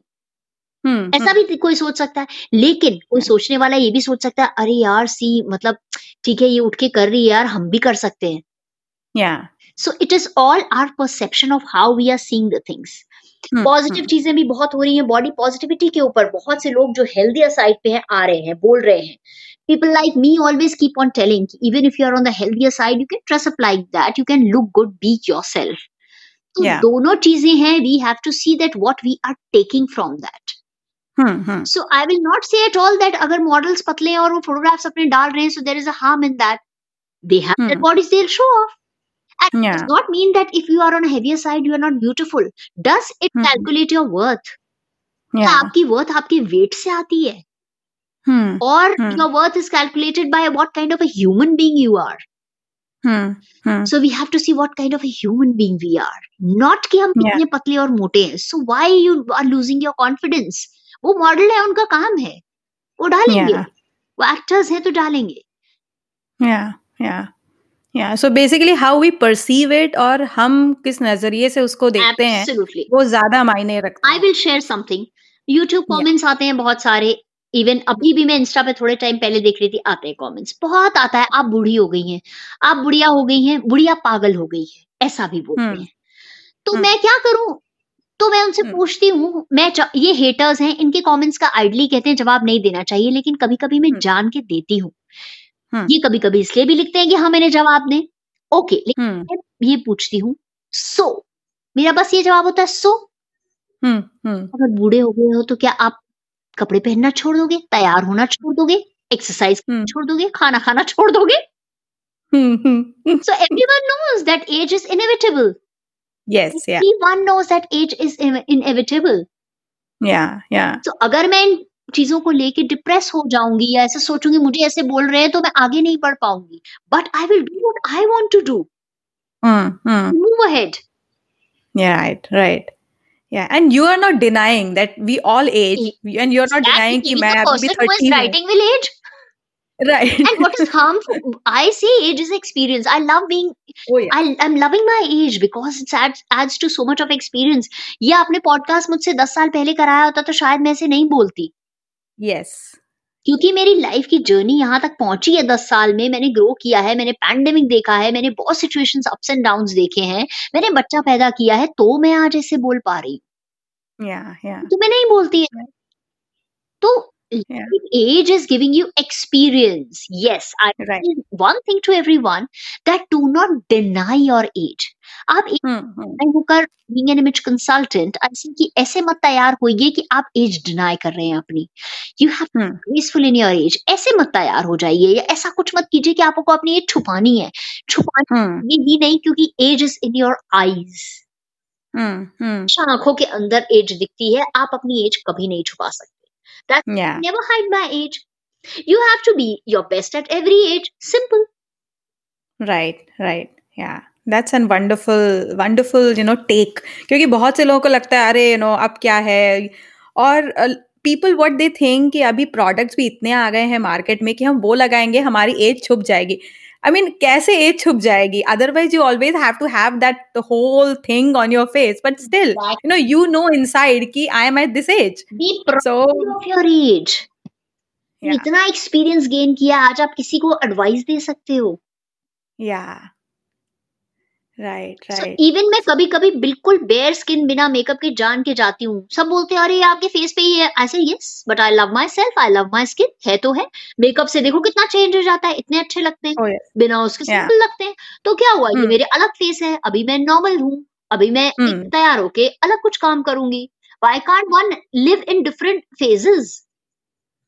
हम्म ऐसा भी कोई सोच सकता है। लेकिन कोई सोचने वाला ये भी सोच सकता है अरे यार सी मतलब ठीक है ये उठ के कर रही है यार हम भी कर सकते हैं। Yeah. So it is all our perception of how we are seeing the things positive चीज़ें भी बहुत हो रही हैं बॉडी पॉजिटिविटी के ऊपर। बहुत से लोग जो हेल्दियर साइड पे हैं आ रहे हैं बोल रहे हैं। people like me always keep on telling even if you're on the healthier side you can dress up like that you can look good be yourself तो Yeah. दोनों चीजें हैं we have to see that what we are taking from that hmm hmm so I will not say at all that अगर models पतले हैं और वो photographs अपने डाल रहे हैं so there is a harm in that they have their Hmm. bodies they'll show off and it Yeah. does not mean that if you are on a heavier side you are not beautiful does it Hmm. calculate your worth क्या yeah आपकी worth आपके weight से आती है हम्म or Hmm. your worth is calculated by what kind of a human being you are hmm hmm so we have to see what kind of a human being we are not कि हम Yeah. कितने पतले और मोटे हैं so why you are losing your confidence वो मॉडल है उनका काम है वो डालेंगे Yeah. वो एक्टर्स हैं तो डालेंगे yeah yeah yeah so basically how we perceive it और हम किस नज़रिए से उसको देखते Absolutely. हैं वो ज़्यादा मायने रखता है आई है will share something YouTube. Comments आते हैं बहुत सारे इवन अभी भी मैं इंस्टा पे थोड़े टाइम पहले देख रही थी आते हैं कमेंट्स बहुत आता है आप बूढ़ी हो गई हैं। आप बुढ़िया हो गई हैं बुढ़िया पागल हो गई है। ऐसा भी बोलते हम्म, हैं। तो हम्म। मैं क्या करूँ? तो मैं उनसे हम्म। पूछती हूँ मैं ये हेटर्स हैं इनके कमेंट्स का आइडली कहते हैं जवाब नहीं देना चाहिए लेकिन कभी कभी मैं। जान के देती हूँ। ये कभी कभी इसलिए भी लिखते हैं कि हाँ मैंने जवाब दें। ओके लेकिन मैं ये पूछती हूँ सो मेरा बस ये जवाब होता है सो अगर बूढ़े हो गए हो तो क्या आप कपड़े पहनना छोड़ दोगे तैयार होना छोड़ दोगे एक्सरसाइज हम्म। छोड़ दोगे खाना खाना छोड़ दोगे? Hmm hmm so everyone knows that age is inevitable yes yeah. Everyone knows that age is inevitable yeah yeah. तो अगर मैं इन चीज़ों को लेके डिप्रेस हो जाऊँगी या ऐसे सोचूँगी मुझे ऐसे बोल रहे हैं तो मैं आगे नहीं बढ़ पाऊँगी। But I will do what I want to do move ahead right right, right. Yeah, and you are not denying that we all age, and you're not denying कि मैं अभी भी person who is writing will age Right. and what is harmful i say age is experience i love being oh yeah. I, I'm loving my age because it adds, adds to so much of experience. ये आपने पॉडकास्ट मुझसे दस साल पहले कराया होता तो शायद मैं ऐसे नहीं बोलती Yes. क्योंकि मेरी लाइफ की जर्नी यहाँ तक पहुँची है दस साल में मैंने ग्रो किया है मैंने पैंडेमिक देखा है मैंने बहुत सिचुएशंस अप्स एंड डाउन्स देखे हैं मैंने बच्चा पैदा किया है तो मैं आज ऐसे बोल पा रही हूँ Yeah, yeah. तो मैं नहीं बोलती है तो Yeah. age is giving you experience yes i Right. one thing to everyone that do not deny your age आप होकर बीइंग एन इमेज कंसल्टेंट ऐसे कि ऐसे मत तैयार होइए कि आप एज डिनाई कर रहे हैं अपनी you have. Graceful in your age ऐसे मत तैयार हो जाइए या ऐसा कुछ मत कीजिए कि आपको अपनी एज छुपानी है छुपानी Hmm. ही नहीं क्योंकि age is in your eyes hmm, hmm. आँखों के अंदर एज दिखती है आप अपनी एज कभी नहीं छुपा सकते। Hide my age you have to be your best at every age simple right right yeah that's an wonderful wonderful you know take क्योंकि बहुत से लोगों को लगता है अरे यू नो अब क्या है? और पीपल वट दे थिंक कि अभी प्रोडक्ट भी इतने आ गए हैं मार्केट में कि हम वो लगाएँगे हमारी एज छुप जाएगी। आई मीन कैसे एज छुप जाएगी? Otherwise you always have to have that whole thing on your face but still you know you know inside कि I am at this age be so your age इतना एक्सपीरियंस गेन किया आज आप किसी को एडवाइस दे सकते हो। या राइट सो राइट इवन मैं कभी कभी बिल्कुल बेयर स्किन बिना मेकअप के जान के जाती हूँ। सब बोलते हैं अरे ये आपके फेस पे ही है। ऐसे yes but I love myself I love my skin है तो है। मेकअप से देखो कितना चेंज हो जाता है इतने अच्छे लगते हैं। Oh. बिना उसके. सिंपल लगते हैं। तो क्या हुआ ये Hmm. मेरे अलग फेस है। अभी मैं नॉर्मल हूँ। अभी मैं Hmm. तैयार होके अलग कुछ काम करूँगी। Why can't one live in different phases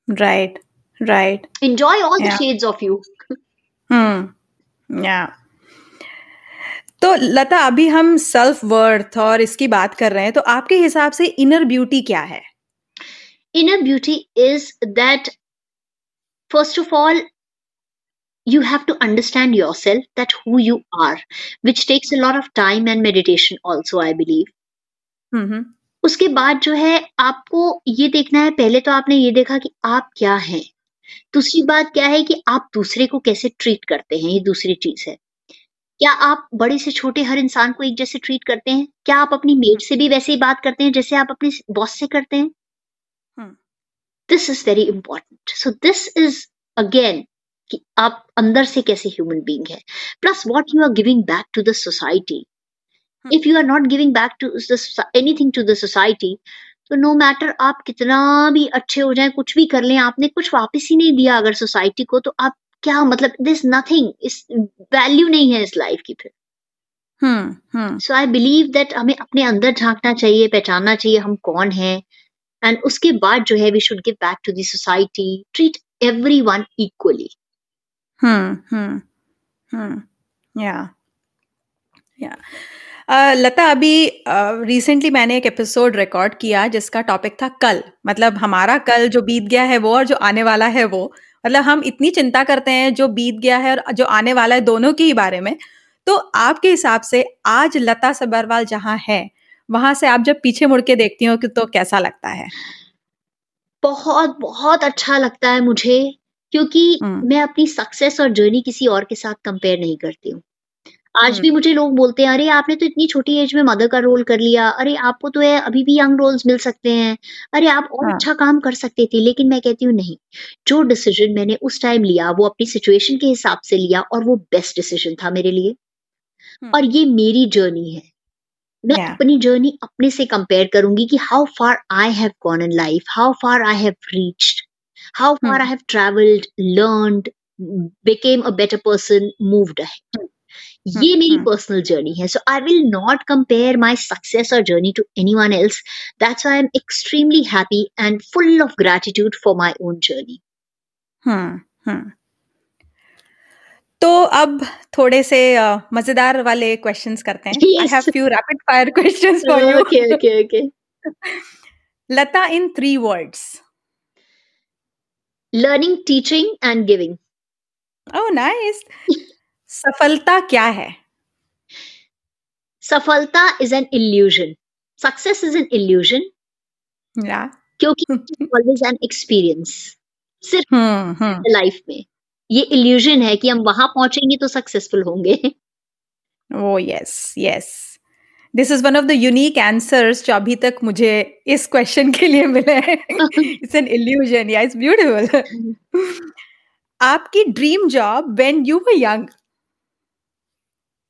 right right enjoy all the Yeah. shades of you. Hmm yeah तो लता अभी हम सेल्फ वर्थ और इसकी बात कर रहे हैं तो आपके हिसाब से इनर ब्यूटी क्या है? Inner beauty is that first of all you have to understand yourself that who you are which takes a lot of time and meditation also I believe उसके बाद जो है आपको ये देखना है पहले तो आपने ये देखा कि आप क्या हैं। दूसरी बात क्या है कि आप दूसरे को कैसे ट्रीट करते हैं ये दूसरी चीज़ है। क्या आप बड़े से छोटे हर इंसान को एक जैसे ट्रीट करते हैं? क्या आप अपनी मेड से भी वैसे ही बात करते हैं जैसे आप अपने बॉस से करते हैं? this is very important. So this is again कि आप अंदर से कैसे ह्यूमन बीइंग है? Plus what you are giving back to the society if you are not giving back to anything to the society तो नो मैटर आप कितना भी अच्छे हो जाए कुछ भी कर लें आपने कुछ वापस ही नहीं दिया अगर सोसाइटी को तो आप क्या मतलब दिस नथिंग इस वैल्यू नहीं है इस लाइफ की फिर। सो आई बिलीव दैट हमें अपने अंदर झांकना चाहिए पहचानना चाहिए हम कौन हैं। एंड उसके बाद जो है we should give back to the society treat everyone equally yeah yeah Lata अभी रिसेंटली uh, मैंने एक एपिसोड रिकॉर्ड किया जिसका टॉपिक था कल। मतलब हमारा कल जो बीत गया है वो और जो आने वाला है वो। मतलब हम इतनी चिंता करते हैं जो बीत गया है और जो आने वाला है दोनों के ही बारे में। तो आपके हिसाब से आज लता सबरवाल जहाँ है वहाँ से आप जब पीछे मुड़ के देखती हो कि तो कैसा लगता है? बहुत बहुत अच्छा लगता है मुझे क्योंकि मैं अपनी सक्सेस और जर्नी किसी और के साथ कंपेयर नहीं करती हूँ। आज भी मुझे लोग बोलते हैं अरे आपने तो इतनी छोटी एज में मदर का रोल कर लिया। अरे आपको तो है अभी भी यंग रोल्स मिल सकते हैं। अरे आप और हाँ. अच्छा काम कर सकते थे लेकिन मैं कहती हूँ नहीं। जो डिसीज़न मैंने उस टाइम लिया वो अपनी सिचुएशन के हिसाब से लिया और वो बेस्ट डिसीज़न था मेरे लिए। और ये मेरी जर्नी है। मैं yeah. अपनी जर्नी अपने से कंपेयर करूँगी कि how far I have gone in life how far I have reached how far I have travelled learned became a better person moved ahead ये मेरी पर्सनल जर्नी है so I will not compare my success और journey to anyone else that's I am extremely happy and full of gratitude for my own journey तो अब थोड़े से uh, मज़ेदार वाले क्वेश्चंस करते हैं। I have few rapid fire questions for you okay okay okay Lata in three words learning teaching and giving oh nice सफलता क्या है? सफलता is an illusion success is an illusion क्योंकि ऑलवेज एन एक्सपीरियंस सिर्फ़ लाइफ हम्म, हम्म। में। ये इल्यूजन है कि हम वहाँ पहुँचेंगे तो सक्सेसफुल होंगे। ओ yes yes this is one of the unique answers जो अभी तक मुझे इस क्वेश्चन के लिए मिले हैं। It's an illusion yeah it's beautiful आपकी dream job when you were young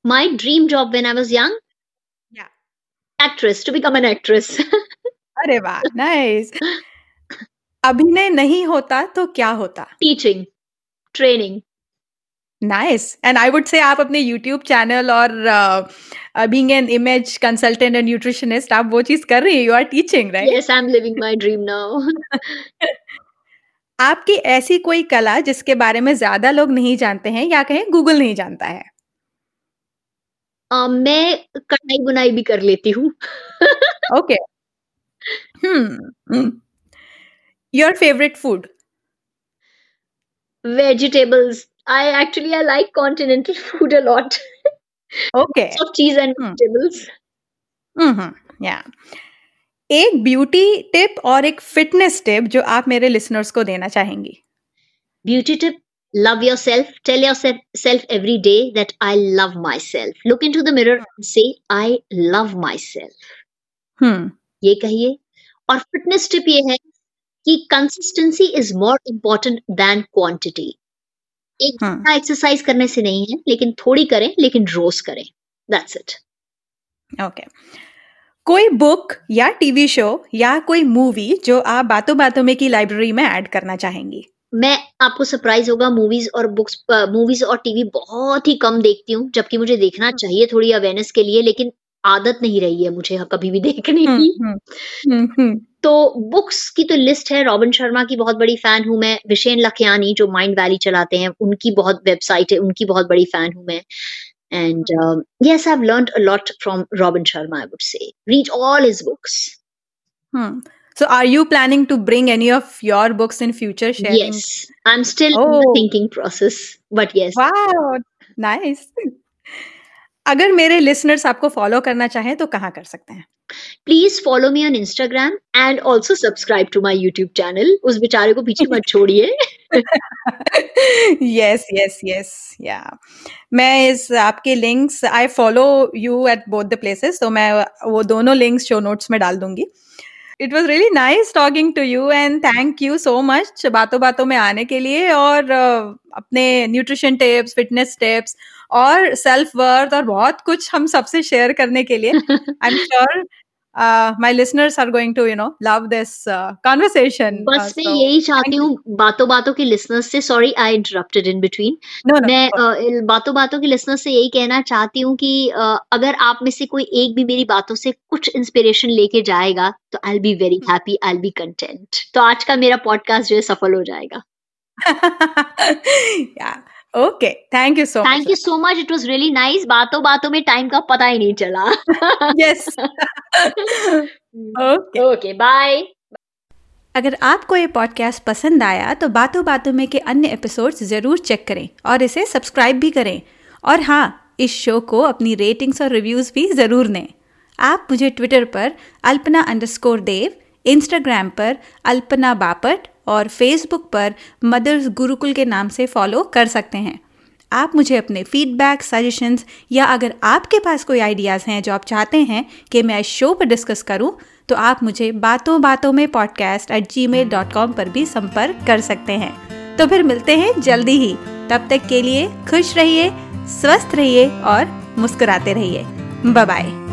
my dream job when I was young? Yeah. Actress, to become an actress. अरे वाह नाइस अभिनय नहीं होता तो क्या होता? Teaching training nice and I would say आप अपने यूट्यूब चैनल और being an image consultant and nutritionist आप वो चीज़ कर रही हैं you are teaching right yes I am living my dream now आपकी ऐसी कोई कला जिसके बारे में ज़्यादा लोग नहीं जानते हैं या कहें गूगल नहीं जानता है? uh, मैं कढ़ाई बुनाई भी कर लेती हूँ। Okay. Your favourite food vegetables I actually I like continental food a lot okay cheese and vegetables या एक ब्यूटी टिप और एक फिटनेस टिप जो आप मेरे लिसनर्स को देना चाहेंगी। Beauty tip love yourself. Tell yourself every day that i love myself. Look into the mirror and say i love myself. Hmm. ये कहिए। और फिटनेस टिप ये है कि consistency is more important than quantity एक घंटा एक्सरसाइज करने से नहीं है लेकिन थोड़ी करें लेकिन रोज करें। दैट्स इट ओके कोई बुक या टीवी शो या कोई मूवी जो आप बातों बातों में की लाइब्रेरी में ऐड करना चाहेंगी? मैं आपको सरप्राइज़ होगा मूवीज़ और बुक्स मूवीज़ और टीवी बहुत ही कम देखती हूँ जबकि मुझे देखना हाँ। चाहिए थोड़ी अवेयरनेस के लिए लेकिन आदत नहीं रही है मुझे कभी भी देखने की। तो बुक्स की तो लिस्ट है रॉबिन शर्मा की बहुत बड़ी फ़ैन हूँ मैं विशेन लखयानी जो माइंड वैली चलाते हैं उनकी बहुत वेबसाइट है उनकी बहुत बड़ी फ़ैन हूँ मैं। And yes I have learned a lot from Robin Sharma I would say read all his books So, are you planning to bring any of your books in future? Sharing? Yes, I'm still oh. in the thinking process, but yes. Wow, nice. अगर मेरे लिसनर्स आपको फॉलो करना चाहें तो कहाँ कर सकते हैं please follow me on Instagram and also subscribe to my YouTube channel उस बेचारे को पीछे मत छोड़िए यस यस यस या मैं इस आपके links I follow you at both the places तो मैं वो दोनों लिंक्स शो नोट्स में डाल दूँगी it was really nice talking to you and thank you so much बातों बातों में आने के लिए और uh, अपने न्यूट्रिशन टिप्स फिटनेस टिप्स और सेल्फ वर्थ और बहुत कुछ हम सबसे शेयर करने के लिए। I am sure uh, my listeners are going to you know love this uh, conversation. बस uh, मैं so यही चाहती हूँ बातों बातों के लिसनर्स से sorry I interrupted in between no no मैं बातों बातों के लिसनर्स से यही कहना चाहती हूँ कि अ, अगर आप में से कोई एक भी मेरी बातों से कुछ इंस्पिरेशन लेके जाएगा तो I be very happy I be content तो आज का मेरा पॉडकास्ट जो है सफल हो जाएगा। Yeah. Okay thank you so thank you so much it was really nice बातों बातों में टाइम का पता ही नहीं चला. Yes. Okay. ओके बाय अगर आपको ये पॉडकास्ट पसंद आया तो बातों बातों में के अन्य एपिसोड्स ज़रूर चेक करें और इसे सब्सक्राइब भी करें। और हाँ इस शो को अपनी रेटिंग्स और रिव्यूज़ भी ज़रूर दें। आप मुझे ट्विटर पर अल्पना अंडरस्कोर देव इंस्टाग्राम पर अल्पना बापट और फेसबुक पर मदर्स गुरुकुल के नाम से फॉलो कर सकते हैं। आप मुझे अपने फीडबैक सजेशंस या अगर आपके पास कोई आइडियाज़ हैं जो आप चाहते हैं कि मैं इस शो पर डिस्कस करूँ तो आप मुझे बातों बातों में podcast at Gmail dot com पर भी संपर्क कर सकते हैं। तो फिर मिलते हैं जल्दी ही। तब तक के लिए खुश रहिए, स्वस्थ रहिए और मुस्कुराते रहिए। बाय